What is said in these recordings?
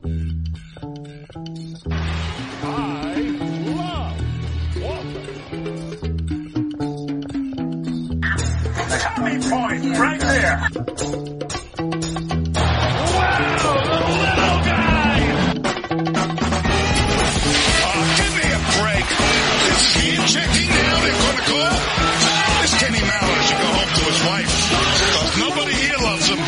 I love Walter. Tommy point right there. Wow, the little guy. Oh, give me a break. Is he checking now? They're going to go. This Kenny Mallard should go home to his wife. Because nobody here loves him.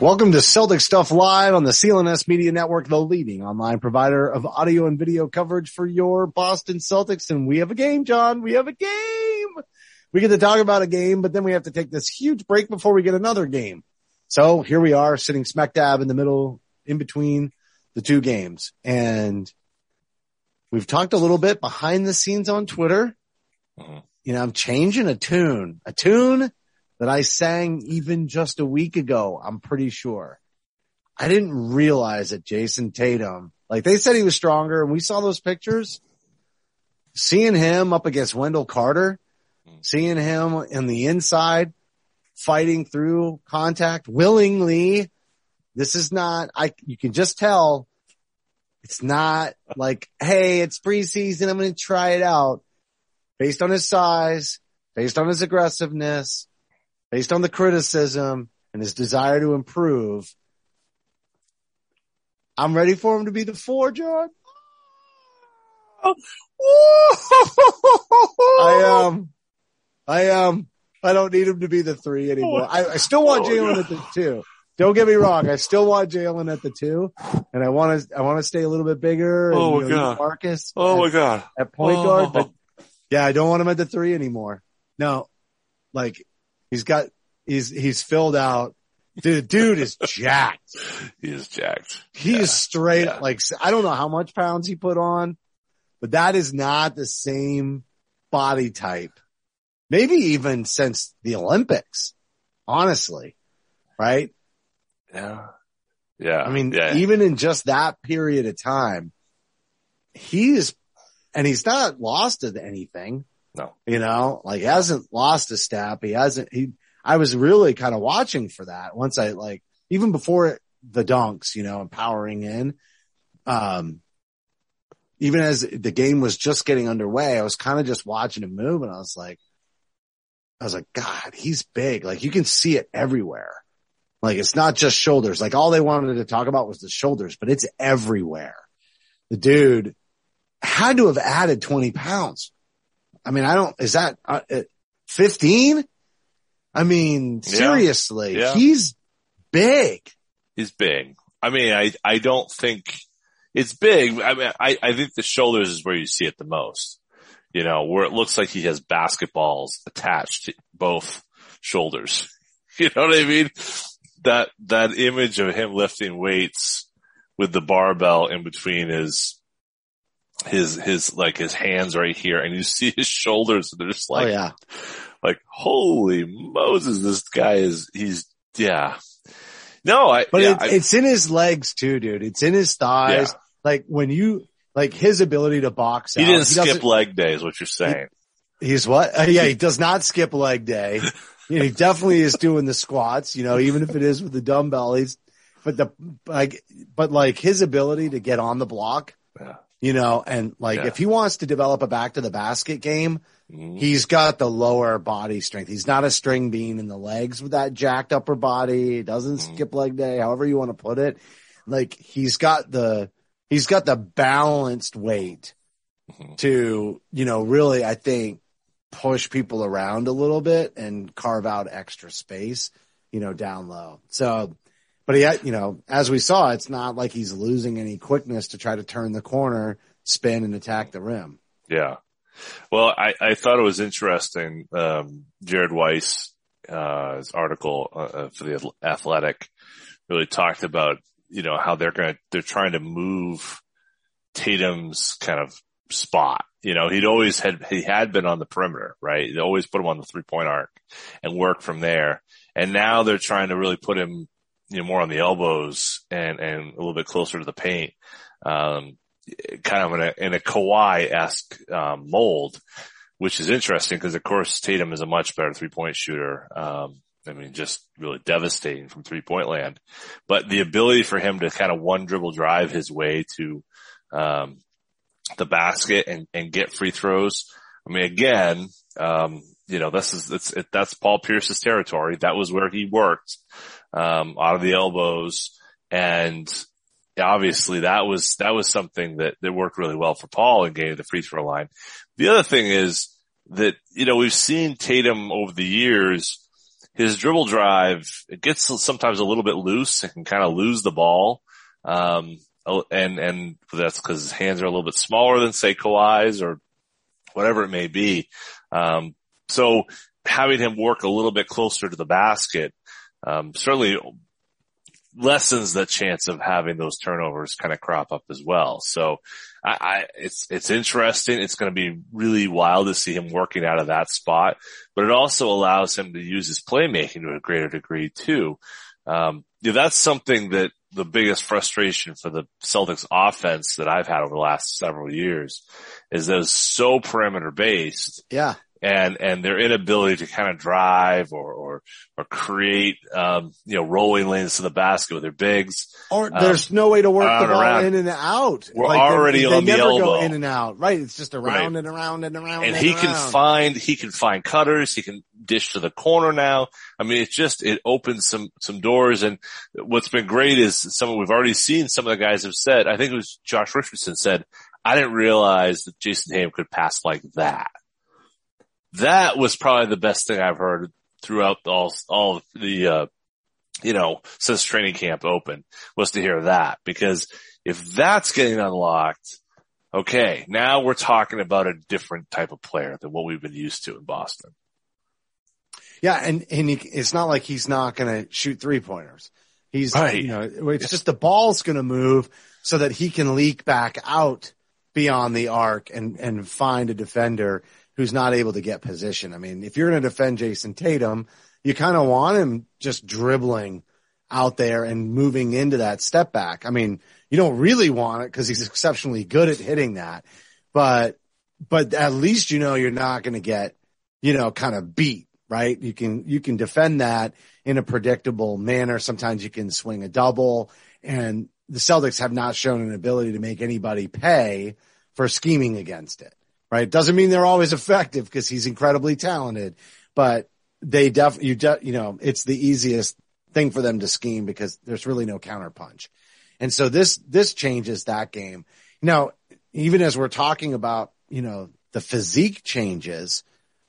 Welcome to Celtic Stuff Live on the CLNS Media Network, the leading online provider of audio and video coverage for your Boston Celtics. And we have a game, John. We have a game. We get to talk about a game, but then we have to take this huge break before we get another game. So here we are sitting smack dab in the middle, in between the two games. And we've talked a little bit behind the scenes on Twitter. Mm-hmm. You know, I'm changing a tune, a tune that I sang even just a week ago. I'm pretty sure. I didn't realize that Jayson Tatum, like they said he was stronger and we saw those pictures. Seeing him up against Wendell Carter, seeing him in the inside fighting through contact willingly. This is not, I, you can just tell it's not like, Hey, it's preseason. I'm going to try it out based on his size, based on his aggressiveness, based on the criticism and his desire to improve. I'm ready for him to be the four, John. I am. I am. I don't need him to be the three anymore. I, I still want oh, Jalen at the two. Don't get me wrong. I still want Jalen at the two, and I want to. I want to stay a little bit bigger. Oh, my you know, God. Marcus. Oh at- my god. at point Oh. guard, but oh. yeah, I don't want him at the three anymore. No, like he's got, he's, he's filled out. Dude, dude is jacked. He is jacked. He is straight, like, I don't know how much pounds he put on, but that is not the same body type. Maybe even since the Olympics, honestly, right? Yeah. Yeah. I mean, yeah. even in just that period of time, he is, and he's not lost to anything. No. you know, like he hasn't lost a step. He hasn't, he, I was really kind of watching for that once I like, even before the dunks, you know, and powering in, um, even as the game was just getting underway, I was kind of just watching him move and I was like, I was like, God, he's big. Like you can see it everywhere. Like it's not just shoulders. Like all they wanted to talk about was the shoulders, but it's everywhere. The dude had to have added 20 pounds. I mean, I don't, is that uh, 15? I mean, Yeah. seriously, Yeah. he's big. He's big. I mean, I, I don't think it's big. I mean, I, I think the shoulders is where you see it the most, you know, where it looks like he has basketballs attached to both shoulders. You know what I mean? That, that image of him lifting weights with the barbell in between his, his, his, like his hands right here and you see his shoulders and they're just like, oh yeah. like, holy Moses, this guy is, he's, yeah. No, I, But yeah, it's, I- it's in his legs too, dude. It's in his thighs. Yeah. Like when you, like his ability to box he out. didn't skip leg day is what you're saying. He's what? Uh, yeah, he does not skip leg day. You know, he definitely is doing the squats, you know, even if it is with the dumbbell. He's, but the, like, but like his ability to get on the block, Yeah. You know, and like Yeah. if he wants to develop a back to the basket game, Mhm. he's got the lower body strength. He's not a string bean in the legs with that jacked upper body. He doesn't Mm-hmm. skip leg day, however you want to put it. Like he's got the, he's got the balanced weight Mhm. to, you know, really, I think push people around a little bit and carve out extra space, you know, down low. So, but he, you know, as we saw, it's not like he's losing any quickness to try to turn the corner, spin and attack the rim. Yeah. Well, I, I thought it was interesting. Um, Jared Weiss uh, his article uh, for the Athletic really talked about, you know, how they're going to, they're trying to move Tatum's kind of spot. You know, he'd always had, he had been on the perimeter, right? They always put him on the three point arc and work from there. And now they're trying to really put him, you know, more on the elbows and, and a little bit closer to the paint. Um, kind of in a, in a Kawhi-esque, um, mold, which is interesting because of course Tatum is a much better three point shooter. Um, I mean, just really devastating from three point land, but the ability for him to kind of one dribble drive his way to, um, the basket and, and get free throws. I mean, again, um, you know, this is, it's, it, that's Paul Pierce's territory. That was where he worked, um, out of the elbows. And obviously that was, that was something that, that worked really well for Paul in getting the free throw line. The other thing is that, you know, we've seen Tatum over the years, his dribble drive, it gets sometimes a little bit loose and can kind of lose the ball. Um, and, and that's because his hands are a little bit smaller than say Kawhi's or whatever it may be. Um, so having him work a little bit closer to the basket, um, certainly lessens the chance of having those turnovers kind of crop up as well. So I, I it's, it's interesting. It's going to be really wild to see him working out of that spot, but it also allows him to use his playmaking to a greater degree too. Um, yeah, that's something that the biggest frustration for the Celtics offense that I've had over the last several years is that it's so perimeter based. Yeah and and their inability to kind of drive or or or create um, you know rolling lanes to the basket with their bigs. Or there's um, no way to work the ball around. in and out. We're like already they, on they the never elbow. go in and out. Right. It's just around right. and around and around. And, and he around. can find he can find cutters. He can dish to the corner now. I mean, it's just it opens some some doors. And what's been great is some we've already seen. Some of the guys have said. I think it was Josh Richardson said. I didn't realize that Jayson Tatum could pass like that that was probably the best thing I've heard throughout all, all the, uh, you know, since training camp open was to hear that because if that's getting unlocked, okay, now we're talking about a different type of player than what we've been used to in Boston. Yeah. And, and he, it's not like he's not going to shoot three pointers. He's, right. you know, it's just the ball's going to move so that he can leak back out beyond the arc and, and find a defender who's not able to get position. I mean, if you're going to defend Jayson Tatum, you kind of want him just dribbling out there and moving into that step back. I mean, you don't really want it because he's exceptionally good at hitting that, but, but at least you know you're not going to get, you know, kind of beat, right? You can, you can defend that in a predictable manner. Sometimes you can swing a double and the Celtics have not shown an ability to make anybody pay for scheming against it right? Doesn't mean they're always effective because he's incredibly talented, but they def, you de- you know, it's the easiest thing for them to scheme because there's really no counterpunch. And so this, this changes that game. Now, even as we're talking about, you know, the physique changes,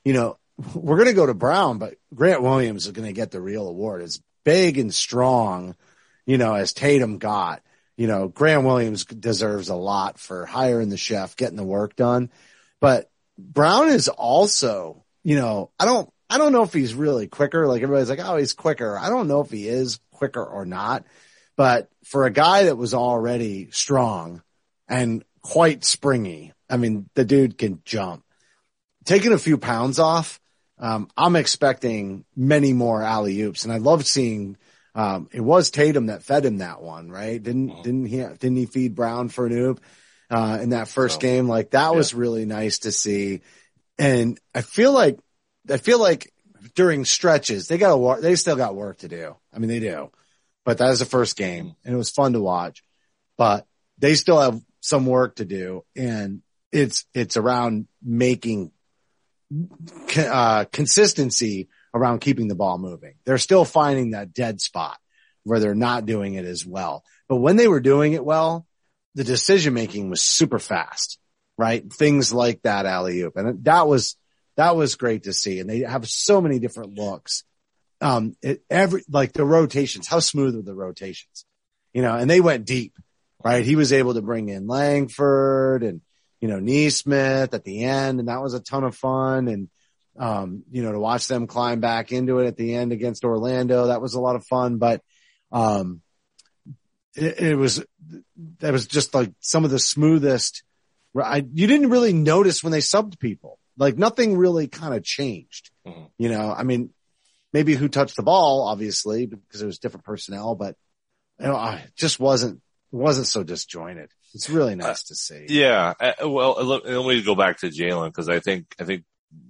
you know, we're going to go to Brown, but Grant Williams is going to get the real award. As big and strong, you know, as Tatum got, you know, Grant Williams deserves a lot for hiring the chef, getting the work done. But Brown is also, you know, I don't, I don't know if he's really quicker. Like everybody's like, oh, he's quicker. I don't know if he is quicker or not. But for a guy that was already strong and quite springy, I mean, the dude can jump. Taking a few pounds off, um, I'm expecting many more alley oops, and I love seeing. Um, it was Tatum that fed him that one, right? Didn't mm-hmm. didn't he didn't he feed Brown for an oop? Uh, in that first so, game. Like that yeah. was really nice to see. And I feel like, I feel like during stretches, they got work, they still got work to do. I mean, they do, but that was the first game and it was fun to watch, but they still have some work to do. And it's, it's around making, uh, consistency around keeping the ball moving. They're still finding that dead spot where they're not doing it as well. But when they were doing it well, the decision making was super fast, right? Things like that alley oop. And that was, that was great to see. And they have so many different looks. Um, it, every, like the rotations, how smooth were the rotations, you know, and they went deep, right? He was able to bring in Langford and, you know, Nesmith at the end. And that was a ton of fun. And, Um, you know, to watch them climb back into it at the end against Orlando, that was a lot of fun, but, um, it, it was, that was just like some of the smoothest. I, you didn't really notice when they subbed people. Like nothing really kind of changed. Mhm. You know, I mean, maybe who touched the ball, obviously, because it was different personnel, but you know, I just wasn't, wasn't so disjointed. It's really nice to see. Yeah. uh, Well, uh, look, let me go back to Jalen because I think, I think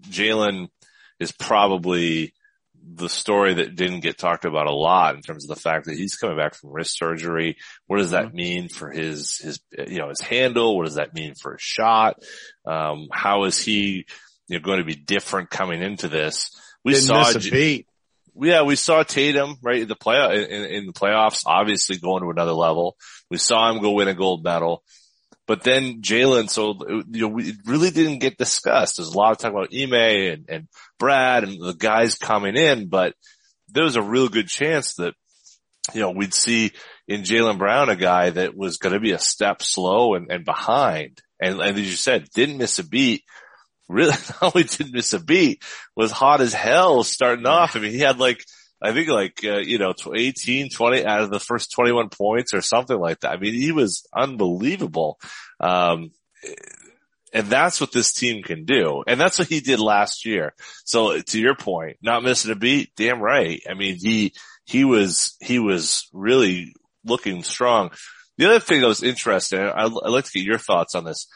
Jalen is probably the story that didn't get talked about a lot in terms of the fact that he's coming back from wrist surgery. What does that mean for his, his, you know, his handle? What does that mean for his shot? Um, how is he, you know, going to be different coming into this? We Didn't saw, J- yeah, we saw Tatum right in the play in, in the playoffs, obviously going to another level. We saw him go win a gold medal, but then Jalen. So you know, we, it really didn't get discussed. There's a lot of talk about Ime and, and Brad and the guys coming in, but there was a real good chance that you know we'd see in Jalen Brown a guy that was going to be a step slow and, and behind, and, and as you said, didn't miss a beat really not only didn't miss a beat, was hot as hell starting off. I mean, he had like, I think like, uh, you know, tw- 18, 20 out of the first 21 points or something like that. I mean, he was unbelievable. Um, and that's what this team can do. And that's what he did last year. So to your point, not missing a beat, damn right. I mean, he, he was, he was really looking strong. The other thing that was interesting, I, I'd like to get your thoughts on this.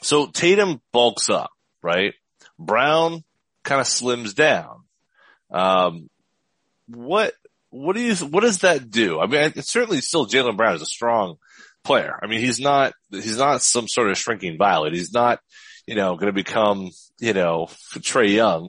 So Tatum bulks up, right? Brown kind of slims down. Um, what, what do you, what does that do? I mean, it's certainly still Jalen Brown is a strong player. I mean, he's not, he's not some sort of shrinking violet. He's not, you know, going to become, you know, Trae Young,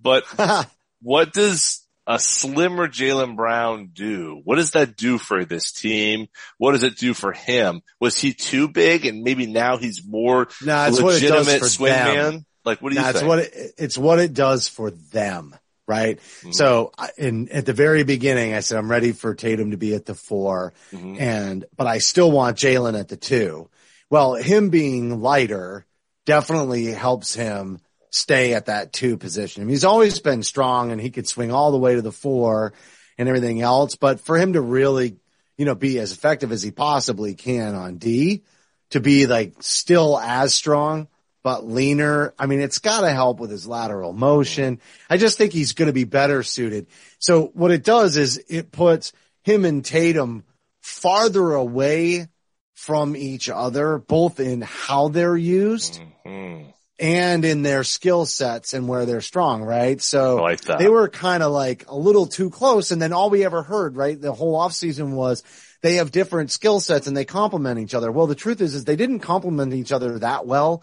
but what does a slimmer Jalen Brown do? What does that do for this team? What does it do for him? Was he too big and maybe now he's more No, it's what it does legitimate for swing them. man? Like, what do you That's think? what it, it's what it does for them, right? Mm-hmm. So in at the very beginning, I said I'm ready for Tatum to be at the 4 Mhm. and but I still want Jalen at the two. Well, him being lighter definitely helps him stay at that two position. I mean, he's always been strong and he could swing all the way to the four and everything else, but for him to really, you know, be as effective as he possibly can on D, to be like still as strong but leaner. I mean, it's got to help with his lateral motion. I just think he's going to be better suited. So what it does is it puts him and Tatum farther away from each other, both in how they're used Mhm. and in their skill sets and where they're strong, right? So like they were kind of like a little too close. And then all we ever heard, right? The whole off season was they have different skill sets and they complement each other. Well, the truth is, is they didn't complement each other that well,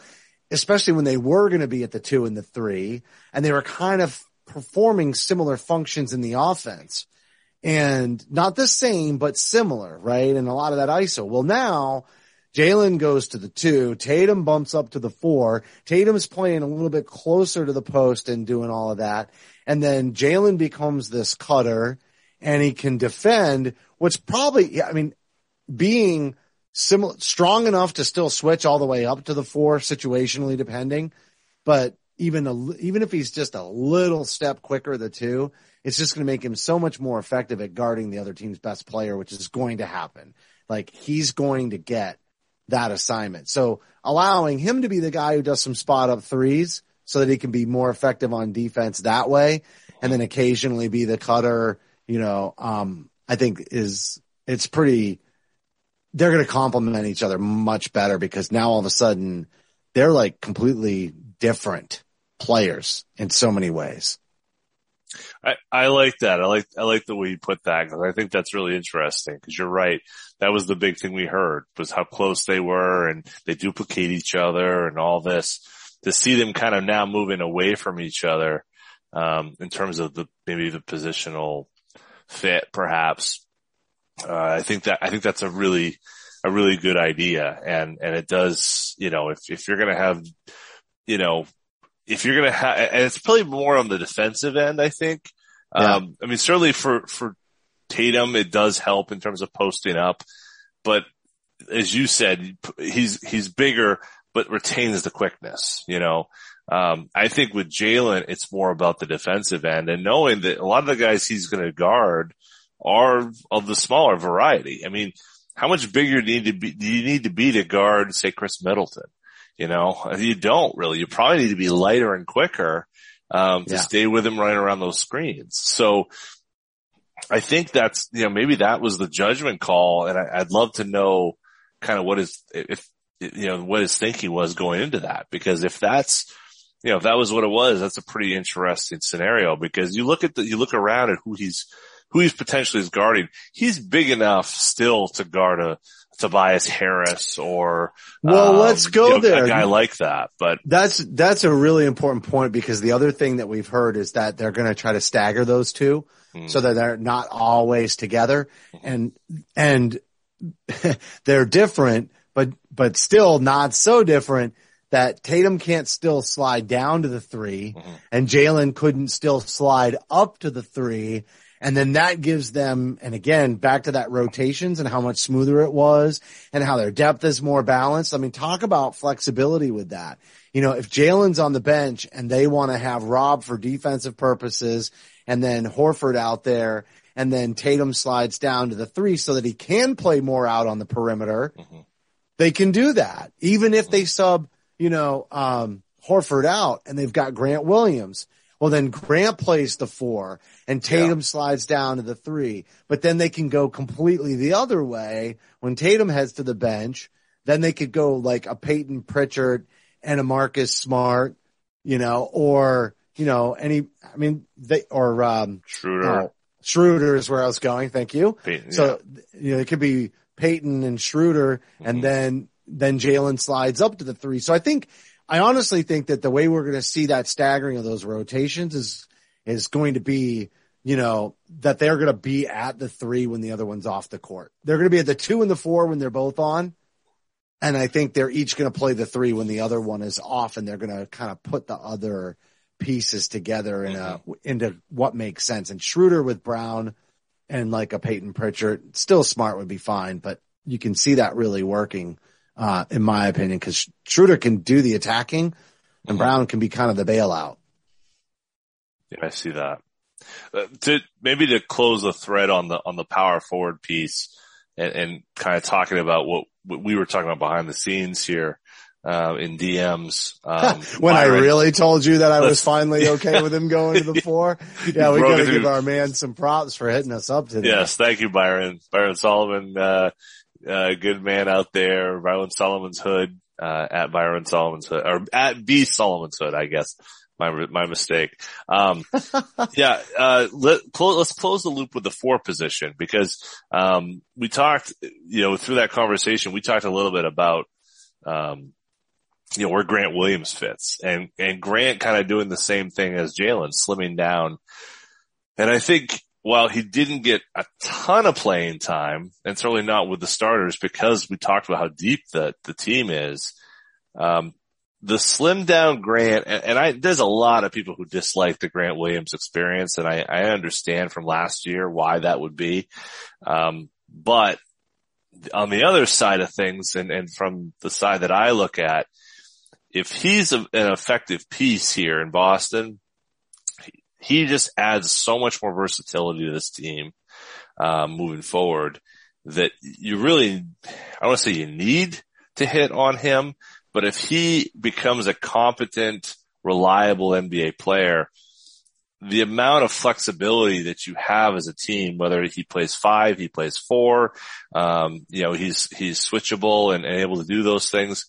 especially when they were going to be at the two and the three and they were kind of performing similar functions in the offense and not the same, but similar, right? And a lot of that ISO. Well, now Jalen goes to the two. Tatum bumps up to the four. Tatum's playing a little bit closer to the post and doing all of that. And then Jalen becomes this cutter and he can defend, which probably, I mean, being similar, strong enough to still switch all the way up to the four situationally depending. But even a, even if he's just a little step quicker, the two, it's just going to make him so much more effective at guarding the other team's best player, which is going to happen. Like he's going to get that assignment. So allowing him to be the guy who does some spot up threes so that he can be more effective on defense that way. And then occasionally be the cutter, you know, um, I think is, it's pretty, they're going to complement each other much better because now all of a sudden they're like completely different players in so many ways. I, I like that. I like, I like the way you put that because I think that's really interesting because you're right. That was the big thing we heard was how close they were and they duplicate each other and all this to see them kind of now moving away from each other, um, in terms of the, maybe the positional fit perhaps. Uh, I think that, I think that's a really, a really good idea. And, and it does, you know, if, if you're going to have, you know, if you're going to have, and it's probably more on the defensive end, I think. Yeah. Um, I mean, certainly for, for Tatum, it does help in terms of posting up, but as you said, he's, he's bigger, but retains the quickness, you know. Um, I think with Jalen, it's more about the defensive end and knowing that a lot of the guys he's going to guard are of the smaller variety. I mean, how much bigger do you need to be, do you need to be to guard, say, Khris Middleton? You know, you don't really. You probably need to be lighter and quicker, um, to Yeah. stay with him running around those screens. So I think that's, you know, maybe that was the judgment call. And I, I'd love to know kind of what his, if, you know, what his thinking was going into that. Because if that's, you know, if that was what it was, that's a pretty interesting scenario because you look at the, you look around at who he's, who he's potentially is guarding. He's big enough still to guard a Tobias Harris or, Well, um, let's go you know, there. A guy like that, but That's that's a really important point because the other thing that we've heard is that they're going to try to stagger those two Hmm. so that they're not always together and and they're different but but still not so different that Tatum can't still slide down to the 3 Mm-hmm. and Jalen couldn't still slide up to the 3 and then that gives them, and again, back to that rotations and how much smoother it was and how their depth is more balanced. I mean, talk about flexibility with that. You know, if Jalen's on the bench and they want to have Rob for defensive purposes and then Horford out there and then Tatum slides down to the three so that he can play more out on the perimeter, they can do that. Even if they sub, you know, um, Horford out and they've got Grant Williams. Well, then Grant plays the four and Tatum slides down to the three, but then they can go completely the other way when Tatum heads to the bench. Then they could go like a Peyton Pritchard and a Marcus Smart, you know, or, you know, any, I mean, they, or, um, Schroeder, oh, Schroeder is where I was going. Thank you. Peyton, So, you know, it could be Peyton and Schroeder and then, then Jalen slides up to the three. So I think, I honestly think that the way we're going to see that staggering of those rotations is, is going to be, you know, that they're going to be at the three when the other one's off the court. They're going to be at the two and the four when they're both on. And I think they're each going to play the three when the other one is off and they're going to kind of put the other pieces together in a, into what makes sense. And Schroeder with Brown and like a Peyton Pritchard, still smart would be fine, but you can see that really working, uh, in my opinion, cause Schroeder can do the attacking and Brown can be kind of the bailout. Yeah, I see that. Uh, to maybe to close the thread on the on the power forward piece and, and kind of talking about what, what we were talking about behind the scenes here uh, in DMs. Um, when I really told you that I was finally okay with him going to the four. Yeah, we broke gotta give our man some props for hitting us up today. Yes, thank you, Byron. Byron Solomon, uh, uh, good man out there. Byron Solomon's Hood, uh, at Byron Solomon's Hood, or at B Solomon's Hood, I guess. My, my mistake. Um, yeah, uh, let, close, let's close the loop with the four position because, um, we talked, you know, through that conversation, we talked a little bit about, um, you know, where Grant Williams fits and, and Grant kind of doing the same thing as Jalen, slimming down. And I think while he didn't get a ton of playing time, and certainly not with the starters because we talked about how deep the, the team is, um, the slim down Grant, and, I, there's a lot of people who dislike the Grant Williams experience, and I, I understand from last year why that would be. Um, but on the other side of things, and, and from the side that I look at, if he's a, an effective piece here in Boston, he just adds so much more versatility to this team um, moving forward that you really, I don't want to say you need to hit on him, but if he becomes a competent, reliable NBA player, the amount of flexibility that you have as a team, whether he plays five, he plays four, um, you know, he's, he's switchable and, and able to do those things.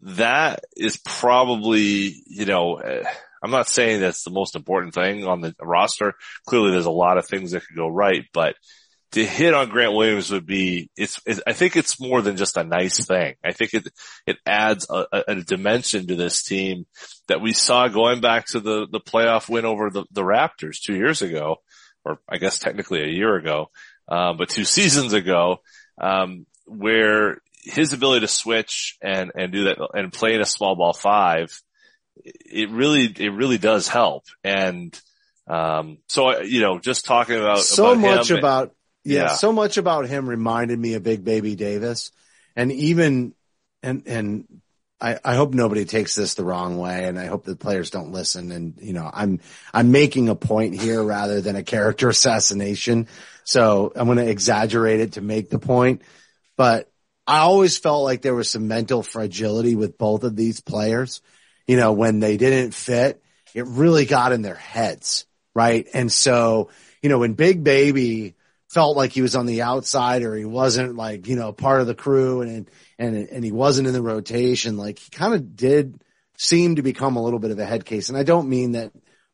That is probably, you know, uh, I'm not saying that's the most important thing on the roster. Clearly there's a lot of things that could go right, but to hit on Grant Williams would be, it's, it, I think it's more than just a nice thing. I think it, it adds a, a, dimension to this team that we saw going back to the, the playoff win over the, the Raptors two years ago, or I guess technically a year ago, uh, but two seasons ago, um, where his ability to switch and, and do that and play in a small ball five, it really, it really does help. And, um, so, you know, just talking about so about much about yeah, so much about him reminded me of Big Baby Davis, and even and and I, I hope nobody takes this the wrong way and I hope the players don't listen. And, you know, I'm, I'm making a point here rather than a character assassination. So I'm going to exaggerate it to make the point, but I always felt like there was some mental fragility with both of these players. You know, when they didn't fit, it really got in their heads. Right. And so, you know, when Big Baby felt like he was on the outside or he wasn't like, you know, part of the crew and, and, and he wasn't in the rotation, like he kind of did seem to become a little bit of a head case. And I don't mean that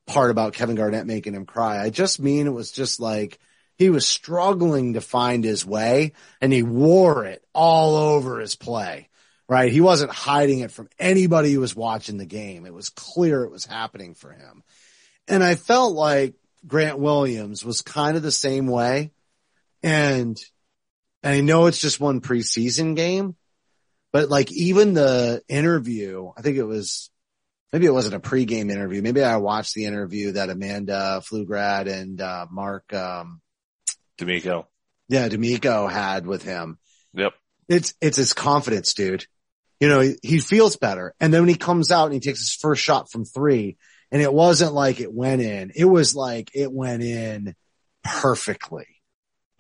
part about Kevin Garnett making him cry. I just mean it was just like, he was struggling to find his way and he wore it all over his play, right? He wasn't hiding it from anybody who was watching the game. It was clear it was happening for him. And I felt like Grant Williams was kind of the same way. And, and I know it's just one preseason game, but like even the interview, I think it was, maybe it wasn't a pregame interview. Maybe I watched the interview that Amanda Pflugrad and, uh, Marc, um, D'Amico. yeah, D'Amico had with him. Yep. It's, it's his confidence, dude. You know, he, he feels better. And then when he comes out and he takes his first shot from three and it wasn't like it went in, it was like it went in perfectly,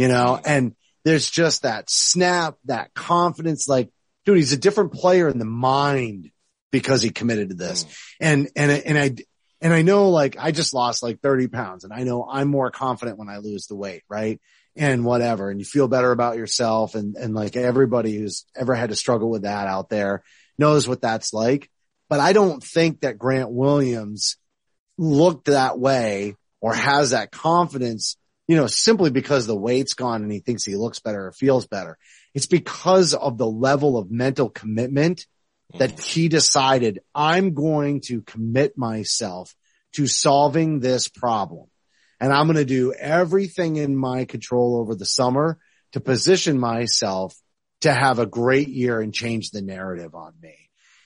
you know, and there's just that snap, that confidence, like, dude, he's a different player in the mind because he committed to this. Mm. And, and, and I, and I know like I just lost like 30 pounds and I know I'm more confident when I lose the weight, right? And whatever. And you feel better about yourself. And, and like everybody who's ever had to struggle with that out there knows what that's like. But I don't think that Grant Williams looked that way or has that confidence, you know, simply because the weight's gone and he thinks he looks better or feels better. It's because of the level of mental commitment that mm. he decided I'm going to commit myself to solving this problem. And I'm going to do everything in my control over the summer to position myself to have a great year and change the narrative on me.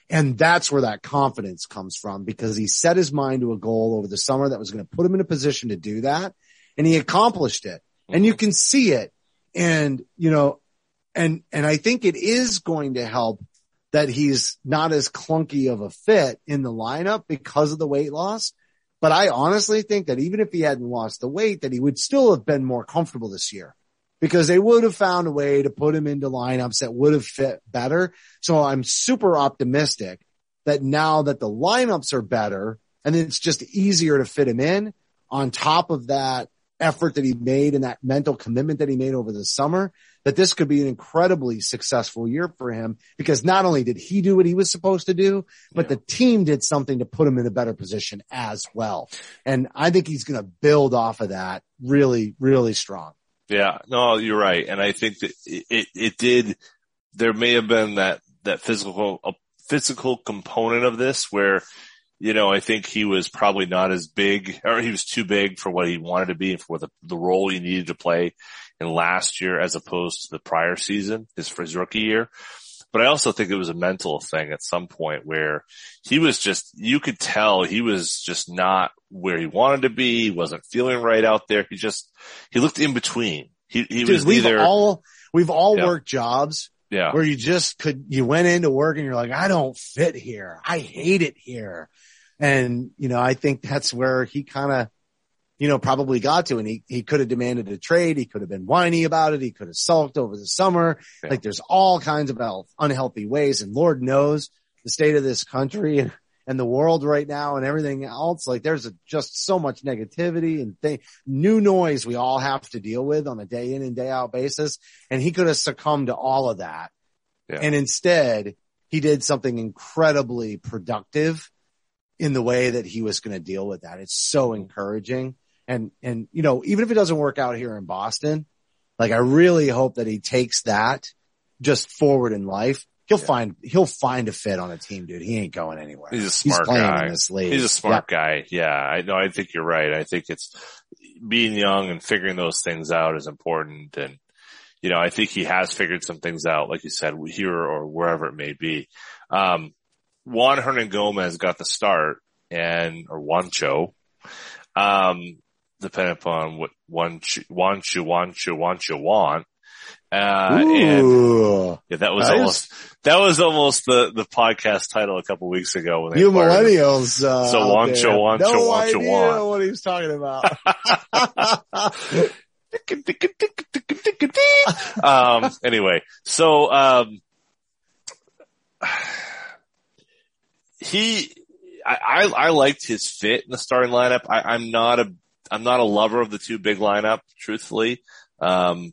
And that's where that confidence comes from because he set his mind to a goal over the summer that was going to put him in a position to do that. And he accomplished it and you mm-hmm. can see it. And, you know, and, and I think it is going to help that he's not as clunky of a fit in the lineup because of the weight loss. But I honestly think that even if he hadn't lost the weight, that he would still have been more comfortable this year because they would have found a way to put him into lineups that would have fit better. So I'm super optimistic that now that the lineups are better and it's just easier to fit him in on top of that effort that he made and that mental commitment that he made over the summer, that this could be an incredibly successful year for him because not only did he do what he was supposed to do, but the team did something to put him in a better position as well. And I think he's going to build off of that really, really strong. Yeah, no, you're right. And I think that it, it, it did, there may have been that, that physical, a physical component of this where, you know, I think he was probably not as big or he was too big for what he wanted to be and for the, the role he needed to play in last year as opposed to the prior season, his, for his rookie year. But I also think it was a mental thing at some point where he was just, you could tell he was just not where he wanted to be. He wasn't feeling right out there. He just, he looked in between. He, he Dude, was we've either, all, we've all Yeah. worked jobs yeah, where you just could, you went into work and you're like, I don't fit here. I hate it here. And, you know, I think that's where he kind of, you know, probably got to and he, he could have demanded a trade. He could have been whiny about it. He could have sulked over the summer. Yeah. Like there's all kinds of unhealthy ways and Lord knows the state of this country and, and the world right now and everything else. Like there's a, just so much negativity and th- new noise we all have to deal with on a day in and day out basis. And he could have succumbed to all of that. Yeah. And instead he did something incredibly productive in the way that he was going to deal with that. It's so encouraging. And, and, you know, even if it doesn't work out here in Boston, like I really hope that he takes that just forward in life. He'll find, he'll find a fit on a team, dude. He ain't going anywhere. He's a smart playing guy. He's a smart guy. Yeah, I know. I think you're right. I think it's being young and figuring those things out is important. And, you know, I think he has figured some things out, like you said, here or wherever it may be. Um, Juan Hernangomez got the start and, or Juancho, um, depending upon what one, Juancho, Juancho, Juancho want. Uh, and yeah, that was Nice. almost, that was almost the, the podcast title a couple weeks ago when You millennials. Uh, So there, wancho, no wancho, idea want. what he was talking about. um, anyway, so, um, he, I, I, I liked his fit in the starting lineup. I, I'm not a, I'm not a lover of the two big lineup, truthfully. Um,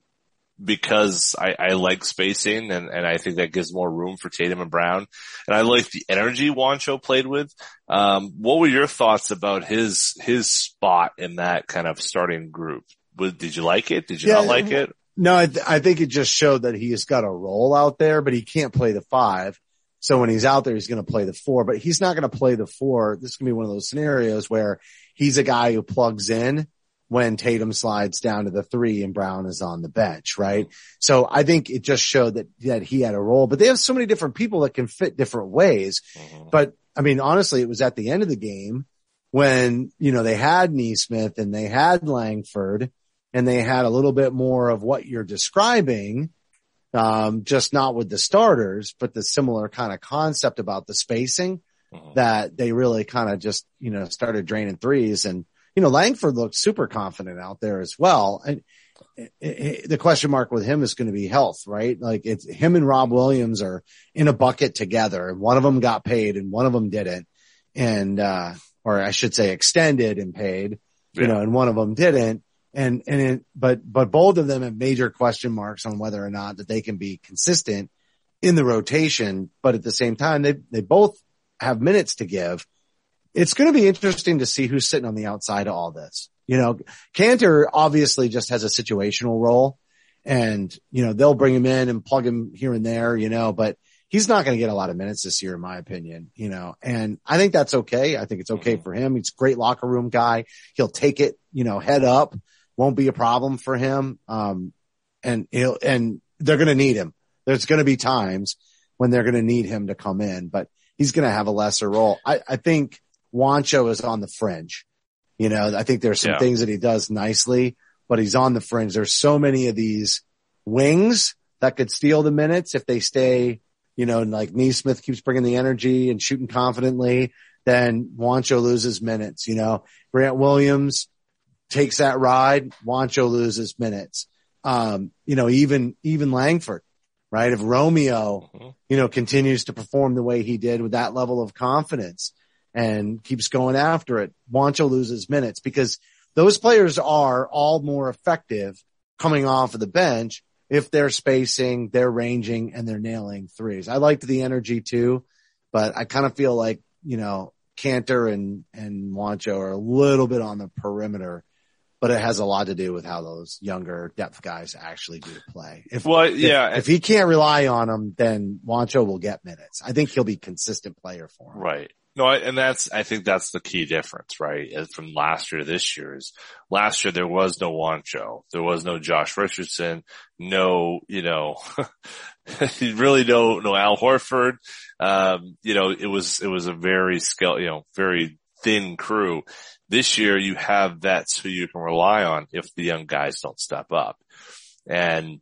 because I, I like spacing and, and I think that gives more room for Tatum and Brown. And I like the energy Juancho played with. Um, what were your thoughts about his, his spot in that kind of starting group? Was, did you like it? Did you Yeah, not like it? No, I, th- I think it just showed that he has got a role out there, but he can't play the five. So when he's out there, he's going to play the four, but he's not going to play the four. This is going to be one of those scenarios where he's a guy who plugs in when Tatum slides down to the three and Brown is on the bench, right? So I think it just showed that, that he had a role, but they have so many different people that can fit different ways. But I mean, honestly, it was at the end of the game when, you know, they had Nesmith and they had Langford and they had a little bit more of what you're describing. Um, just not with the starters, but the similar kind of concept about the spacing Mhm. that they really kind of just, you know, started draining threes and, you know, Langford looked super confident out there as well. And it, it, the question mark with him is going to be health, right? Like it's him and Rob Williams are in a bucket together and one of them got paid and one of them didn't. And, uh, or I should say extended and paid, you Yeah. know, and one of them didn't. And, and it, but, but both of them have major question marks on whether or not that they can be consistent in the rotation. But at the same time, they, they both have minutes to give. It's going to be interesting to see who's sitting on the outside of all this. You know, Kanter obviously just has a situational role and, you know, they'll bring him in and plug him here and there, you know, but he's not going to get a lot of minutes this year, in my opinion, you know, and I think that's okay. I think it's okay for him. He's a great locker room guy. He'll take it, you know, head up. Won't be a problem for him. Um, and he'll, and they're going to need him. There's going to be times when they're going to need him to come in, but he's going to have a lesser role. I, I think Juancho is on the fringe. You know, I think there's some Yeah. things that he does nicely, but he's on the fringe. There's so many of these wings that could steal the minutes if they stay, you know, like Nesmith keeps bringing the energy and shooting confidently, then Juancho loses minutes, you know, Grant Williams takes that ride, Juancho loses minutes. Um, you know, even, even Langford, right? If Romeo, Mhm. you know, continues to perform the way he did with that level of confidence and keeps going after it, Juancho loses minutes because those players are all more effective coming off of the bench if they're spacing, they're ranging and they're nailing threes. I liked the energy too, but I kind of feel like, you know, Kanter and, and Juancho are a little bit on the perimeter, but it has a lot to do with how those younger depth guys actually do play. If, Well, if- yeah, if, he can't rely on them, then Juancho will get minutes. I think he'll be a consistent player for him. Right. No, and that's, I think that's the key difference, right? From last year to this year is last year there was no Juancho. There was no Josh Richardson. No, you know, really no, no Al Horford. Um, you know, it was, it was a very scale, you know, very thin crew. This year you have vets who you can rely on if the young guys don't step up. And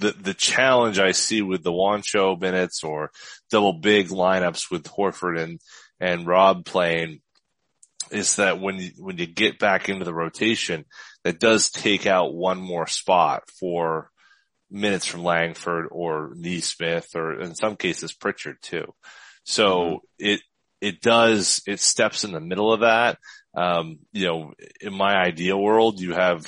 the, the challenge I see with the Juancho minutes or double big lineups with Horford and, and Rob playing is that when you, when you get back into the rotation, that does take out one more spot for minutes from Langford or Nesmith or in some cases Pritchard too. So it, it does, it steps in the middle of that. Um, you know, in my ideal world, you have,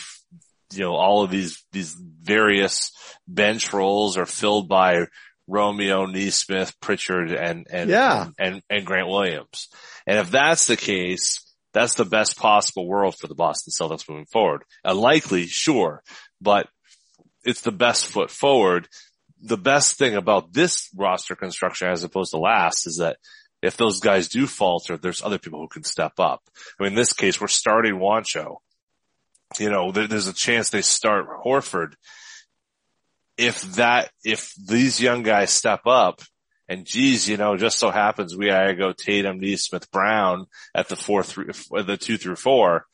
you know, all of these, these various bench roles are filled by Romeo, Nesmith, Pritchard, and, and, Yeah. and, and, and Grant Williams. And if that's the case, that's the best possible world for the Boston Celtics moving forward. Unlikely, sure, but it's the best foot forward. The best thing about this roster construction as opposed to last is that if those guys do falter, there's other people who can step up. I mean, in this case, we're starting Juancho. You know, there, there's a chance they start Horford. If that, if these young guys step up and geez, you know, just so happens we gotta go Tatum, Nesmith, Brown at the four through, the two through four.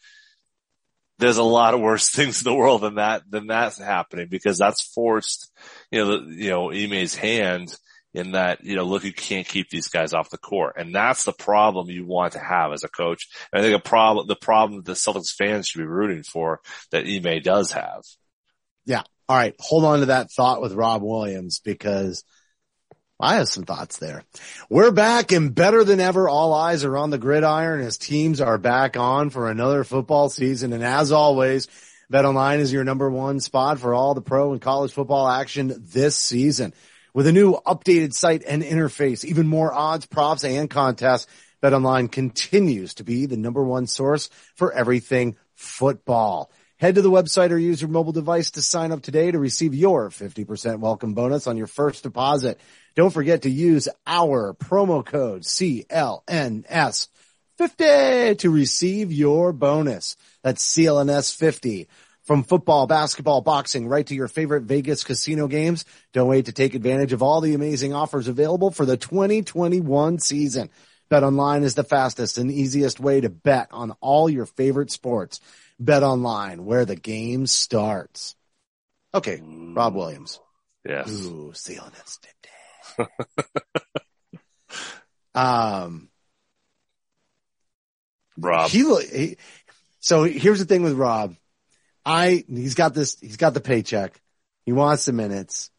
there's a lot of worse things in the world than that, than that's happening because that's forced, you know, the, you know, Ime's hand in that, you know, look, you can't keep these guys off the court. And that's the problem you want to have as a coach. And I think a problem, the problem the Celtics fans should be rooting for that Ime does have. Yeah. All right. Hold on to that thought with Rob Williams because I have some thoughts there. We're back and better than ever. All eyes are on the gridiron as teams are back on for another football season. And as always, BetOnline is your number one spot for all the pro and college football action this season. With a new updated site and interface, even more odds, props, and contests, BetOnline continues to be the number one source for everything football. Head to the website or use your mobile device to sign up today to receive your 50% welcome bonus on your first deposit. Don't forget to use our promo code CLNS50 to receive your bonus. That's CLNS50. From football, basketball, boxing, right to your favorite Vegas casino games. Don't wait to take advantage of all the amazing offers available for the 2021 season. Bet online is the fastest and easiest way to bet on all your favorite sports. Bet online where the game starts. Okay, Rob Williams. Yes. Ooh, CLNS 50. um, Rob. he, he, so here's the thing with Rob. I, he's got this, he's got the paycheck. He wants the minutes.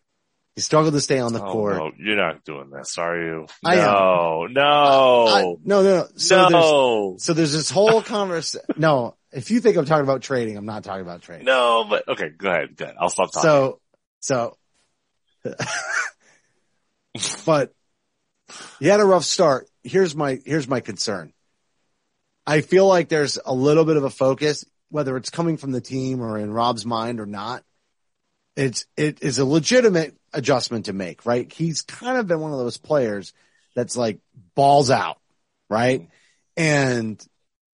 He struggled to stay on the Oh, court. no, you're not doing this, are you? I am. no, no, I- no, no, no. So there's, so there's this whole conversation. no, if you think I'm talking about trading, I'm not talking about trading. no, but okay, go ahead, go ahead. I'll stop talking. So, so, but he had a rough start. Here's my, here's my concern. I feel like there's a little bit of a focus, whether it's coming from the team or in Rob's mind or not. It's, it is a legitimate adjustment to make, right? He's kind of been one of those players that's like balls out, right? And,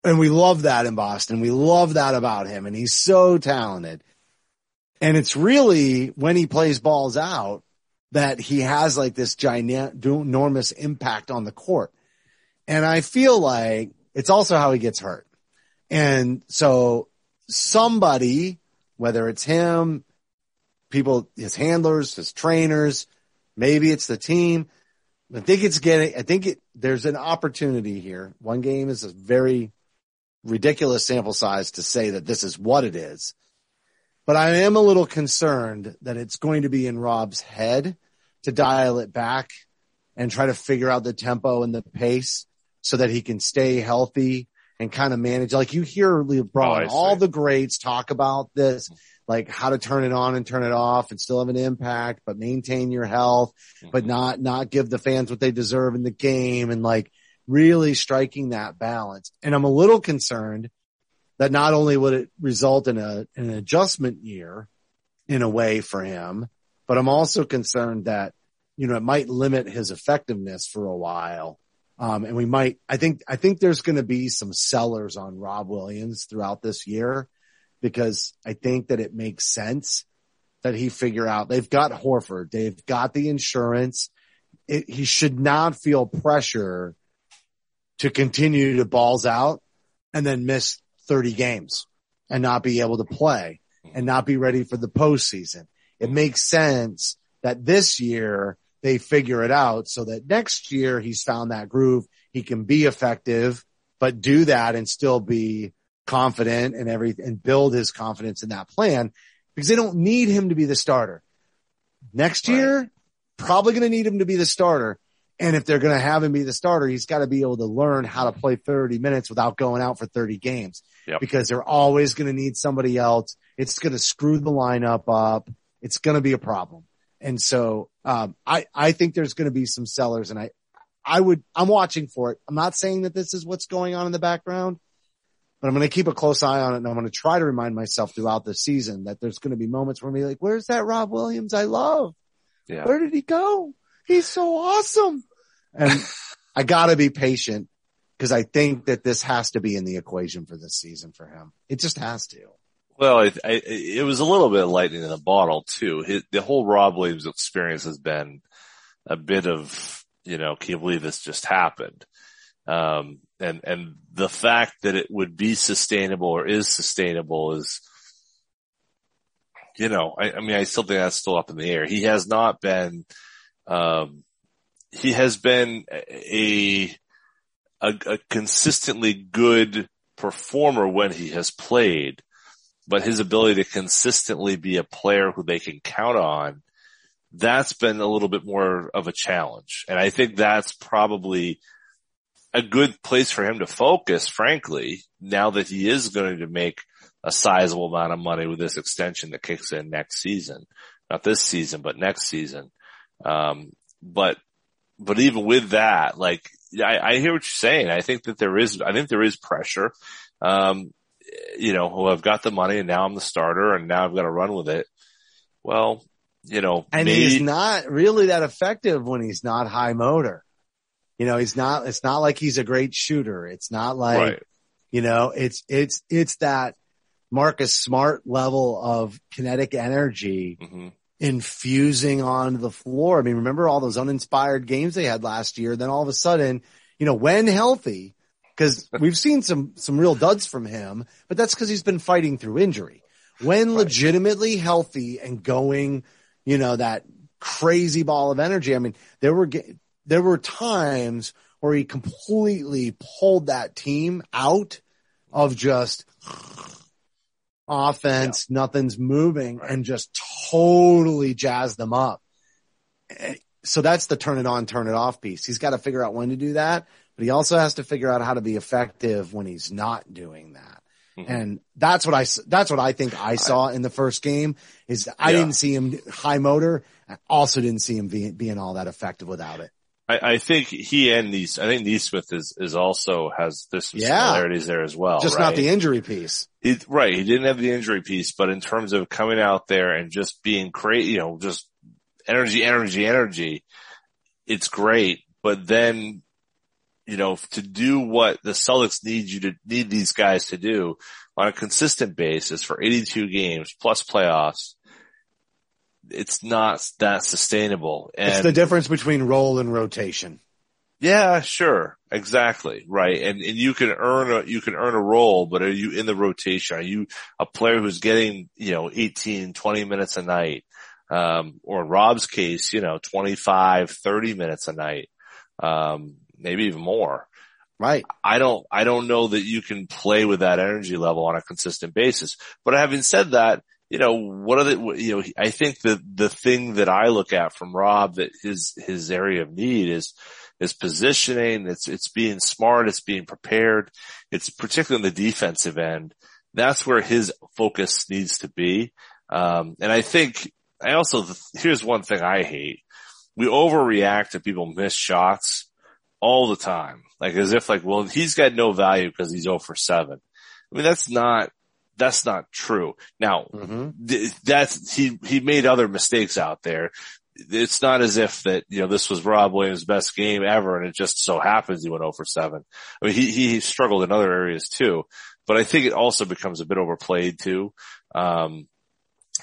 and we love that in Boston. We love that about him and he's so talented. And it's really when he plays balls out that he has like this giant, enormous impact on the court. And I feel like it's also how he gets hurt. And so somebody, whether it's him, people, his handlers, his trainers, maybe it's the team. I think it's getting, I think it, there's an opportunity here. One game is a very ridiculous sample size to say that this is what it is. But I am a little concerned that it's going to be in Rob's head to dial it back and try to figure out the tempo and the pace so that he can stay healthy and kind of manage. Like you hear Oh, LeBron, see. all the greats talk about this, like how to turn it on and turn it off and still have an impact, but maintain your health, but mm-hmm. not, not give the fans what they deserve in the game and like really striking that balance. And I'm a little concerned that not only would it result in a, an adjustment year in a way for him, but I'm also concerned that, you know, it might limit his effectiveness for a while. Um, and we might, I think, I think there's going to be some sellers on Rob Williams throughout this year because I think that it makes sense that he figure out they've got Horford. They've got the insurance. It, he should not feel pressure to continue to balls out and then miss 30 games and not be able to play and not be ready for the postseason. It makes sense that this year they figure it out so that next year he's found that groove. He can be effective, but do that and still be confident and everything and build his confidence in that plan because they don't need him to be the starter. Next Right. year, probably going to need him to be the starter. And if they're going to have him be the starter, he's got to be able to learn how to play 30 minutes without going out for 30 games Yep. because they're always going to need somebody else. It's going to screw the lineup up. It's going to be a problem. And so, um, I, I think there's going to be some sellers and I, I would, I'm watching for it. I'm not saying that this is what's going on in the background, but I'm going to keep a close eye on it. And I'm going to try to remind myself throughout the season that there's going to be moments where I'm gonna be like, where's that Rob Williams I love? Yeah. Where did he go? He's so awesome. And I gotta be patient because I think that this has to be in the equation for this season for him. It just has to. Well, it, it was a little bit lightning in a bottle too. His, the whole Rob Williams experience has been a bit of, you know, can you believe this just happened? Um, And, and the fact that it would be sustainable or is sustainable is, you know, I, I mean, I still think that's still up in the air. He has not been, um, he has been a, a, a consistently good performer when he has played, but his ability to consistently be a player who they can count on, that's been a little bit more of a challenge. And I think that's probably a good place for him to focus, frankly, now that he is going to make a sizable amount of money with this extension that kicks in next season. Not this season, but next season. Um, but, but even with that, like, I, I hear what you're saying. I think that there is, I think there is pressure. Um, you know, who have got the money and now I'm the starter and now I've got to run with it. Well, you know, And maybe, he's not really that effective when he's not high motor. You know, he's not, it's not like he's a great shooter. It's not like, right. you know, it's, it's, it's that Marcus Smart level of kinetic energy hmm infusing onto the floor. I mean, remember all those uninspired games they had last year? Then all of a sudden, you know, when healthy, cause we've seen some, some real duds from him, but that's cause he's been fighting through injury. When legitimately healthy and going, you know, that crazy ball of energy. I mean, there were, there were times where he completely pulled that team out of just offense, nothing's moving and just totally jazzed them up. Eh, So that's the turn it on, turn it off piece. He's got to figure out when to do that, but he also has to figure out how to be effective when he's not doing that. Mhm. And that's what I, that's what I think I saw in the first game is I Yeah. didn't see him high motor. I also didn't see him being, being all that effective without it. I, I think he and Nees, I think Nesmith is, is also has this Yeah. similarities there as well. Just right? not the injury piece. He, right. He didn't have the injury piece, but in terms of coming out there and just being great, you know, just energy, energy, energy, it's great. But then, you know, to do what the Celtics need you to need these guys to do on a consistent basis for 82 games plus playoffs, it's not that sustainable. And It's the difference between role and rotation. yeah, sure. Exactly. Right. And, and you can earn a, you can earn a role, but are you in the rotation? Are you a player who's getting, you know, 18, 20 minutes a night? Um, or in Rob's case, you know, 25, 30 minutes a night. Um, maybe even more. Right. I don't, I don't know that you can play with that energy level on a consistent basis. But having said that, you know, what are the, you know, I think the, the thing that I look at from Rob that his, his area of need is, is positioning. It's, it's being smart. It's being prepared. It's particularly on the defensive end. That's where his focus needs to be. Um, and I think I also, here's one thing I hate. We overreact to people miss shots all the time. Like as if like, well, he's got no value because he's 0 for 7. I mean, that's not, that's not true. Now, Mm-hmm. th- that's, he, he made other mistakes out there. It's not as if that, you know, this was Rob Williams' best game ever and it just so happens he went 0 for 7. I mean, he, he struggled in other areas too, but I think it also becomes a bit overplayed too. Um,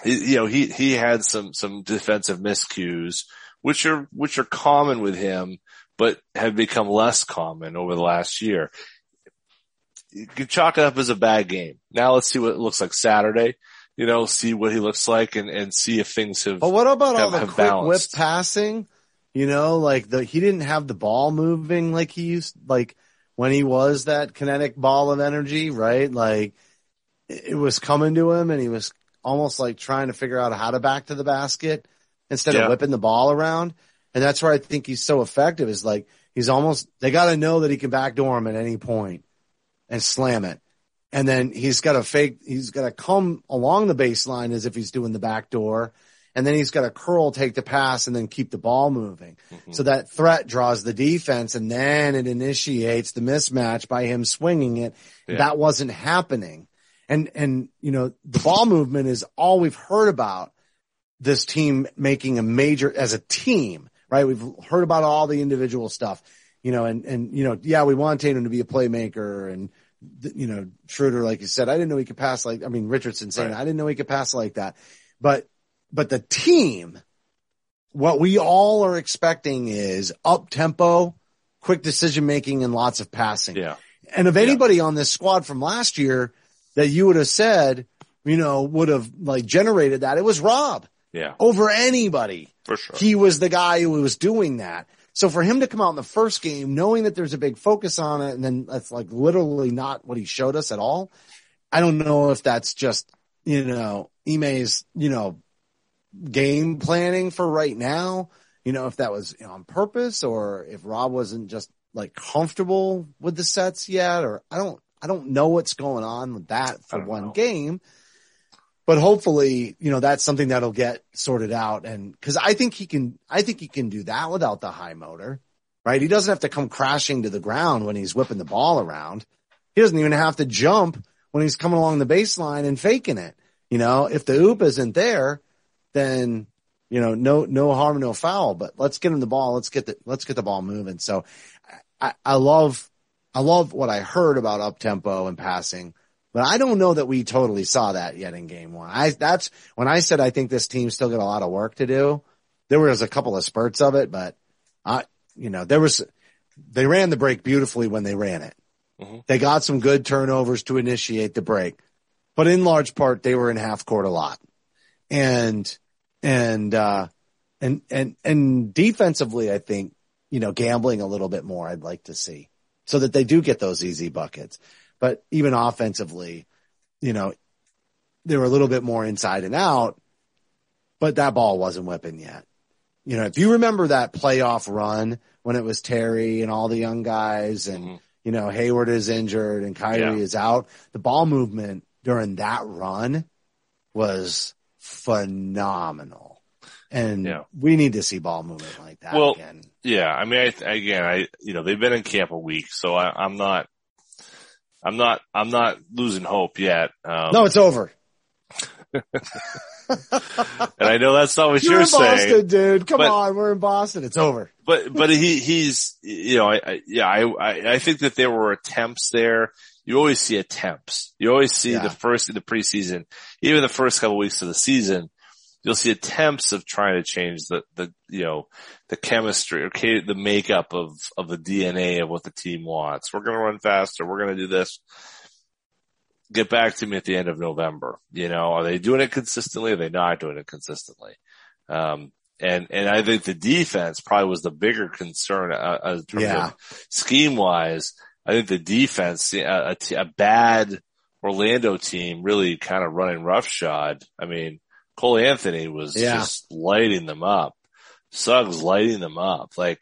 he- you know, he, he had some, some defensive miscues, which are, which are common with him, but have become less common over the last year. You can chalk it up as a bad game. Now let's see what it looks like Saturday. You know, see what he looks like and, and see if things have. But what about all have- the quick balanced. whip passing? You know, like the, he didn't have the ball moving like he used, like when he was that kinetic ball of energy, right? Like it was coming to him and he was almost like trying to figure out how to back to the basket instead Yeah. of whipping the ball around. And that's where I think he's so effective is like he's almost, they got to know that he can backdoor him at any point and slam it. And then he's got to fake, he's got to come along the baseline as if he's doing the back door. And then he's got to curl, take the pass and then keep the ball moving. Mm-hmm. So that threat draws the defense and then it initiates the mismatch by him swinging it. Yeah. That wasn't happening. And, and, you know, the ball movement is all we've heard about this team making a major as a team, right? We've heard about all the individual stuff, you know, and, and, you know, yeah, we want Tatum to be a playmaker and, you know, Schroeder, like you said, I didn't know he could pass like, I mean, Richardson saying, Right. I didn't know he could pass like that, but, but the team, what we all are expecting is up tempo, quick decision making and lots of passing. yeah. and of anybody on this squad from last year that you would have said, you know, would have like generated that, it was Rob Yeah, over anybody. for sure. He was the guy who was doing that. So for him to come out in the first game, knowing that there's a big focus on it, and then that's like literally not what he showed us at all. I don't know if that's just, you know, Ime's, you know, game planning for right now. You know, if that was on purpose or if Rob wasn't just like comfortable with the sets yet, or I don't, I don't know what's going on with that for one know. game. But hopefully, you know, that's something that'll get sorted out. And cause I think he can, I think he can do that without the high motor, right? He doesn't have to come crashing to the ground when he's whipping the ball around. He doesn't even have to jump when he's coming along the baseline and faking it. You know, if the oop isn't there, then, you know, no, no harm, no foul, but let's get him the ball. Let's get the, let's get the ball moving. So I, I love, I love what I heard about up tempo and passing, but I don't know that we totally saw that yet in game one. I, that's when I said I think this team still got a lot of work to do. There was a couple of spurts of it, but I, you know, there was, they ran the break beautifully when they ran it. Mhm. They got some good turnovers to initiate the break, but in large part they were in half court a lot. And, and, uh, and, and, and defensively, I think, you know, gambling a little bit more I'd like to see so that they do get those easy buckets. But even offensively, you know, they were a little bit more inside and out, but that ball wasn't whipping yet. You know, if you remember that playoff run when it was Terry and all the young guys and, Mhm. you know, Hayward is injured and Kyrie Yeah. is out, the ball movement during that run was phenomenal. And Yeah. we need to see ball movement like that Well, again. Yeah, I mean, I, again, I, you know, they've been in camp a week, so I, I'm not, I'm not, I'm not losing hope yet. Um, No, it's over. and I know that's not what You're you're, in Boston, saying, dude. Come but- on, we're in Boston. It's over. but, but he, he's, you know, I, I yeah, I, I, I think that there were attempts there. You always see attempts. You always see Yeah. the first in the preseason, even the first couple of weeks of the season, you'll see attempts of trying to change the, the, you know, the chemistry, okay, the makeup of, of the DNA of what the team wants. We're going to run faster. We're going to do this. Get back to me at the end of November. You know, are they doing it consistently? Are they not doing it consistently? Um, and, and I think the defense probably was the bigger concern, uh, uh, in terms Yeah. of scheme wise. I think the defense, a, a, t- a bad Orlando team really kind of running roughshod. I mean, Cole Anthony was Yeah. just lighting them up. Suggs lighting them up. Like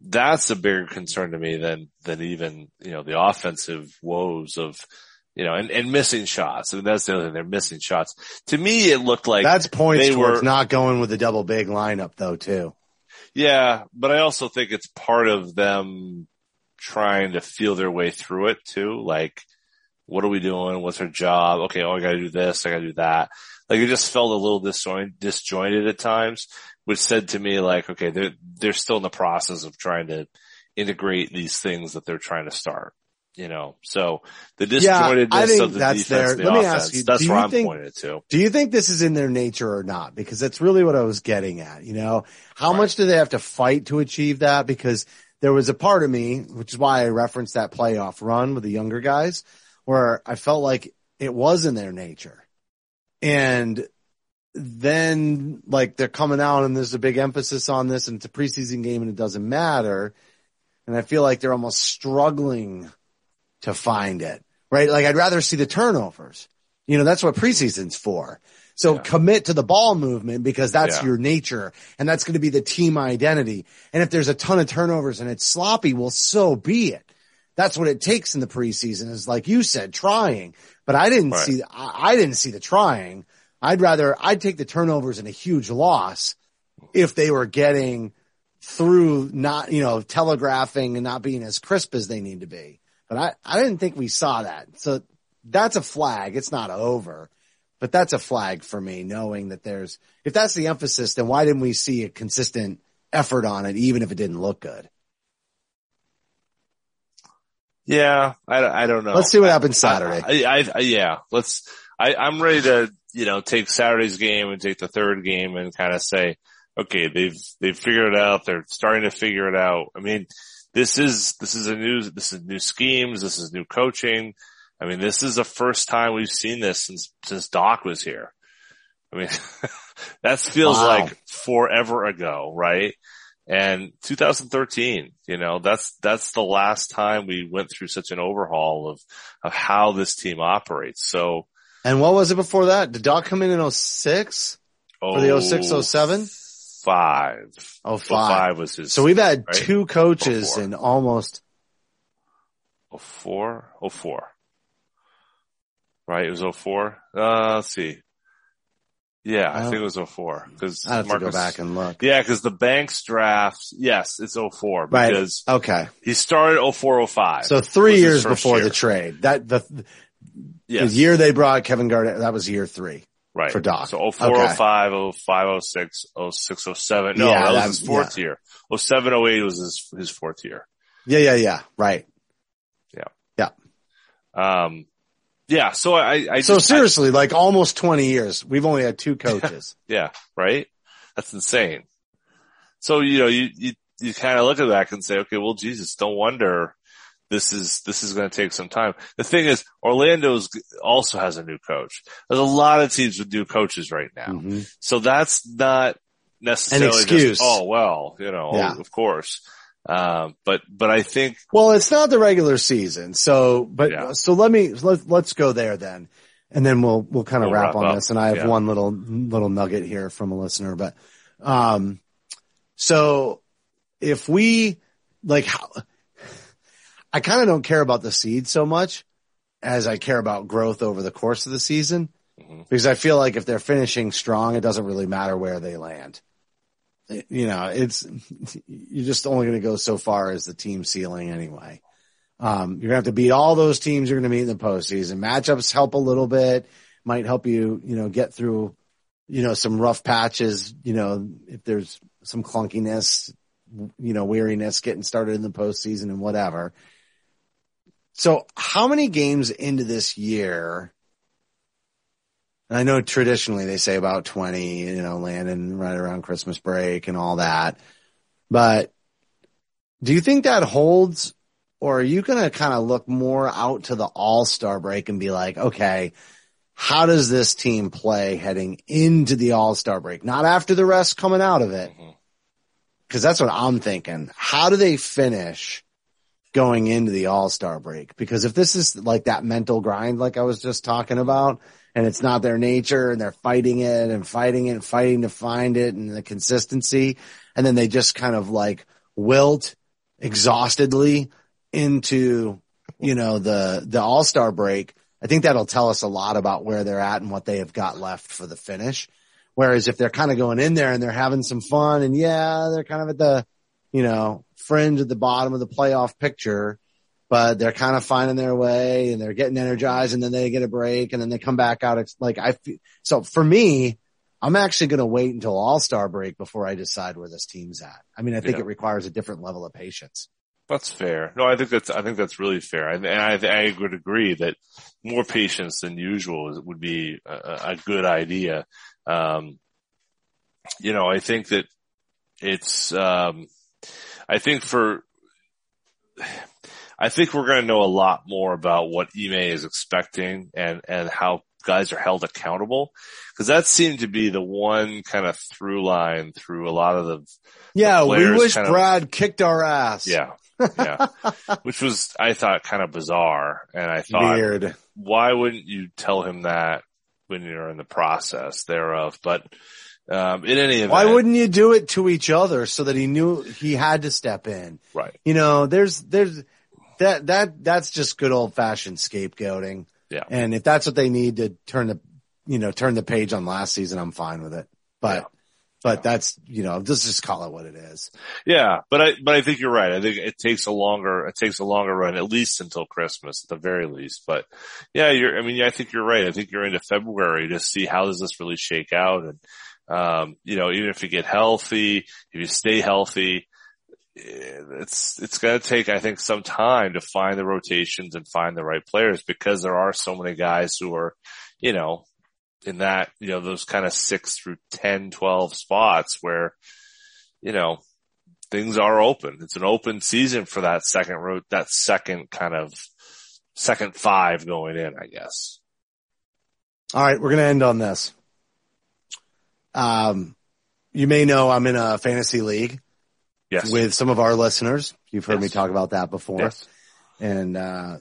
that's a bigger concern to me than, than even, you know, the offensive woes of, you know, and, and missing shots. I mean, that's the other thing. They're missing shots. To me, it looked like That's points they towards were- not going with the double big lineup though, too. Yeah, but I also think it's part of them trying to feel their way through it too. Like, what are we doing? What's our job? Okay, oh, I gotta do this. I gotta do that. Like it just felt a little disjoint, disjointed at times, which said to me like, okay, they're, they're still in the process of trying to integrate these things that they're trying to start. You know, so the Yeah, disjointedness think of the that's defense, the let me offense, ask you, that's where you I'm think- pointing to. Do you think this is in their nature or not? Because that's really what I was getting at. You know, how Right. much do they have to fight to achieve that? Because there was a part of me, which is why I referenced that playoff run with the younger guys, where I felt like it was in their nature. And then like they're coming out and there's a big emphasis on this and it's a preseason game and it doesn't matter. And I feel like they're almost struggling to find it, right? Like I'd rather see the turnovers. You know, that's what preseason's for. So Yeah. commit to the ball movement because that's Yeah. your nature and that's going to be the team identity. And if there's a ton of turnovers and it's sloppy, well, so be it. That's what it takes in the preseason is like you said, trying, but I didn't Right. see, I, I didn't see the trying. I'd rather, I'd take the turnovers and a huge loss if they were getting through not, you know, telegraphing and not being as crisp as they need to be. But I, I didn't think we saw that. So that's a flag. It's not over, but that's a flag for me knowing that there's, if that's the emphasis, then why didn't we see a consistent effort on it, even if it didn't look good? Yeah, I, I don't know. Let's see what happens Saturday. I, I, I yeah, let's, I, I'm ready to, you know, take Saturday's game and take the third game and kind of say, okay, they've, they've figured it out. They're starting to figure it out. I mean, this is, this is a new, this is new schemes. This is new coaching. I mean, this is the first time we've seen this since, since Doc was here. I mean, that feels Wow. like forever ago, right? And 2013, you know, that's, that's the last time we went through such an overhaul of, of how this team operates. So, And what was it before that? Did Doc come in in 06? For the 06, 07? Five. Oh, Oh, five. five was his. So we've had right? two coaches 04. in almost, Oh four? Oh four. Right, it was oh four? Uh, let's see. Yeah, I Oh. think it was oh four. Cause I have Marcus, to go back and look. yeah, cause the Banks draft, yes, it's oh four Right. because Okay. he started oh four, oh five. So three years before year. the trade. That, the, the year they brought Kevin Garnett, that was year three. right. for Doc. So oh four, Okay. oh five, oh five, oh six, oh six, oh seven. No, Yeah, that was that- his fourth year. Oh seven, oh eight was his, his fourth year. Yeah, yeah, yeah. Right. Yeah. Yeah. Um, yeah, so I, I So just, I- seriously, like almost 20 years, we've only had two coaches. Yeah, right? That's insane. So, you know, you, you, you kind of look at that and say, okay, well, Jesus, don't wonder this is, this is going to take some time. The thing is, Orlando's also has a new coach. There's a lot of teams with new coaches right now. Mhm. So that's not necessarily just, excuse. oh, well, you know, Yeah. of course. Um, but, but I think, Well, it's not the regular season. So, but Yeah. so let me, let, let's go there then. And then we'll, we'll kind of We'll wrap, wrap on up. this. And I have Yeah. one little, little nugget here from a listener, but, um, so if we like, how, I kind of don't care about the seed so much as I care about growth over the course of the season Mhm. because I feel like if they're finishing strong, it doesn't really matter where they land. You know, it's, you're just only going to go so far as the team ceiling anyway. Um, you're gonna have to beat all those teams you're gonna meet in the postseason. Matchups help a little bit, might help you, you know, get through, you know, some rough patches, you know, if there's some clunkiness, you know, weariness getting started in the postseason and whatever. So how many games into this year? And I know traditionally they say about 20, you know, landing right around Christmas break and all that, but do you think that holds or are you going to kind of look more out to the all-star break and be like, okay, how does this team play heading into the all-star break? Not after the rest coming out of it. Mhm. Cause that's what I'm thinking. How do they finish going into the all-star break? Because if this is like that mental grind, like I was just talking about, and it's not their nature and they're fighting it and fighting it and fighting to find it and the consistency. And then they just kind of like wilt exhaustedly into, you know, the, the all-star break. I think that'll tell us a lot about where they're at and what they have got left for the finish. Whereas if they're kind of going in there and they're having some fun and yeah, they're kind of at the, you know, fringe at the bottom of the playoff picture, but they're kind of finding their way and they're getting energized and then they get a break and then they come back out. It's like I feel, so for me, I'm actually going to wait until all star break before I decide where this team's at. I mean, I think Yeah. it requires a different level of patience. That's fair. No, I think that's, I think that's really fair. And I, I would agree that more patience than usual would be a, a good idea. Um, you know, I think that it's, um, I think for, I think we're going to know a lot more about what Ime is expecting and, and how guys are held accountable. Cause that seemed to be the one kind of through line through a lot of the, Yeah. We wish kind of- Brad kicked our ass. yeah, yeah, which was, I thought kind of bizarre. And I thought, Weird. why wouldn't you tell him that when you're in the process thereof? But, um, in any event, Why wouldn't you do it to each other so that he knew he had to step in? right? You know, there's, there's that, that, that's just good old fashioned scapegoating. Yeah. And if that's what they need to turn the, you know, turn the page on last season, I'm fine with it. But, Yeah. but that's, you know, let's just call it what it is. Yeah, but I, but I think you're right. I think it takes a longer, it takes a longer run, at least until Christmas, at the very least. But yeah, you're, I mean, yeah, I think you're right. I think you're into February to see how does this really shake out. And, um, you know, even if you get healthy, if you stay healthy, it's, it's going to take, I think, some time to find the rotations and find the right players because there are so many guys who are, you know, in that, you know, those kind of six through 10, 12 spots where, you know, things are open. It's an open season for that second route, that second kind of second five going in, I guess. All right. We're going to end on this. Um, you may know I'm in a fantasy league Yes. with some of our listeners. You've heard me talk about that before. yes. And, uh,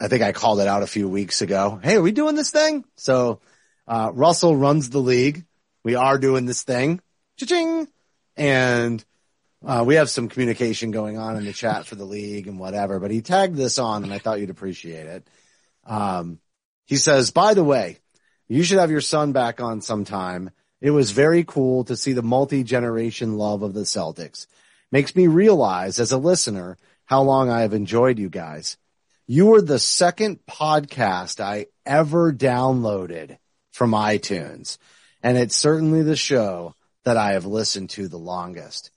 I think I called it out a few weeks ago. Hey, are we doing this thing? So, uh, Russell runs the league. We are doing this thing. Cha-ching! And, uh, we have some communication going on in the chat for the league and whatever, but he tagged this on and I thought you'd appreciate it. Um, he says, by the way, you should have your son back on sometime. It was very cool to see the multi-generation love of the Celtics. Makes me realize as a listener how long I have enjoyed you guys. You were the second podcast I ever downloaded from iTunes. And it's certainly the show that I have listened to the longest.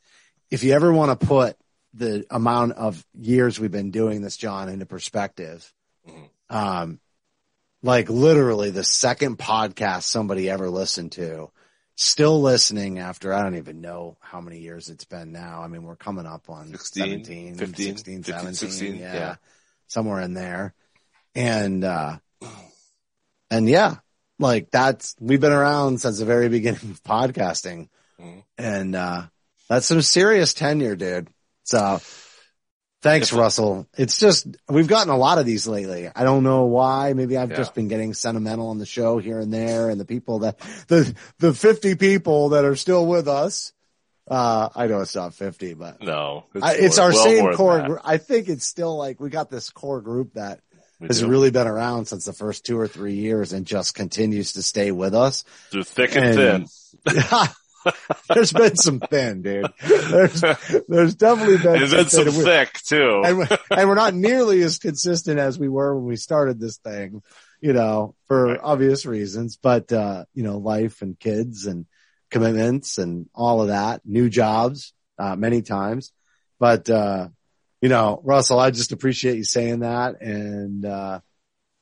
If you ever want to put the amount of years we've been doing this, John, into perspective, um, like literally the second podcast somebody ever listened to, still listening after I don't even know how many years it's been now. I mean, we're coming up on 16, 17, 15, 16, 15, 17, 16, yeah, yeah. somewhere in there. And, uh, and yeah, like that's, we've been around since the very beginning of podcasting Mhm. and, uh, that's some serious tenure, dude. So thanks, Russell. It's just, we've gotten a lot of these lately. I don't know why. Maybe I've Yeah. just been getting sentimental on the show here and there and the people that, the, the 50 people that are still with us. Uh, I know it's not 50, but No, I, it's more- our well same core. gr- I think it's still like we got this core group that We has do. really been around since the first two or three years and just continues to stay with us. through thick and, and- thin. there's been some thin, dude. There's, there's definitely been, There's been some thin. We- thick too. and, and we're not nearly as consistent as we were when we started this thing, you know, for Right. obvious reasons, but, uh, you know, life and kids and commitments and all of that, new jobs, uh, many times. But, uh, you know, Russell, I just appreciate you saying that. And, uh,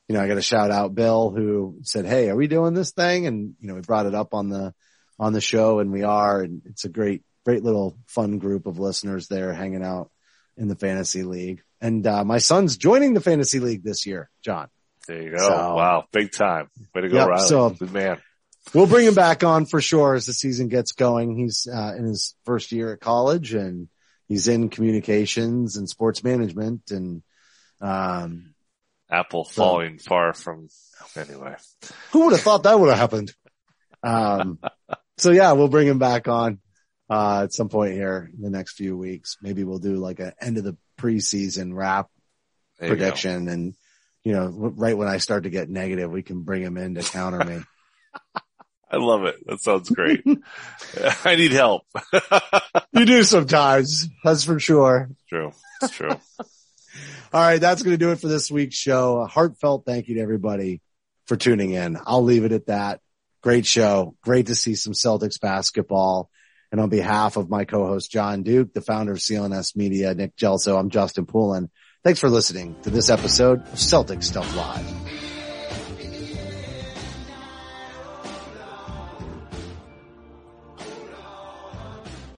you know, I got to shout out Bill who said, Hey, are we doing this thing? And, you know, we brought it up on the, on the show and we are, and it's a great, great little fun group of listeners there hanging out in the fantasy league. And, uh, my son's joining the fantasy league this year, John. there you go. So- wow, big time. Way to go, Yep, Riley. so- Good man. We'll bring him back on for sure as the season gets going. He's, uh, in his first year at college and he's in communications and sports management and, um, Apple falling far from. Anyway, who would have thought that would have happened? Um, so yeah, we'll bring him back on, uh, at some point here in the next few weeks. Maybe we'll do like an end of the preseason wrap there you prediction and, you know, w- right when I start to get negative, we can bring him in to counter me. I love it. That sounds great. I need help. you do sometimes. That's for sure. true. It's true. All right. That's going to do it for this week's show. A heartfelt thank you to everybody for tuning in. I'll leave it at that. Great show. Great to see some Celtics basketball. And on behalf of my co-host, John Duke, the founder of CLNS Media, Nick Gelso, I'm Justin Poulin. Thanks for listening to this episode of Celtics Stuff Live.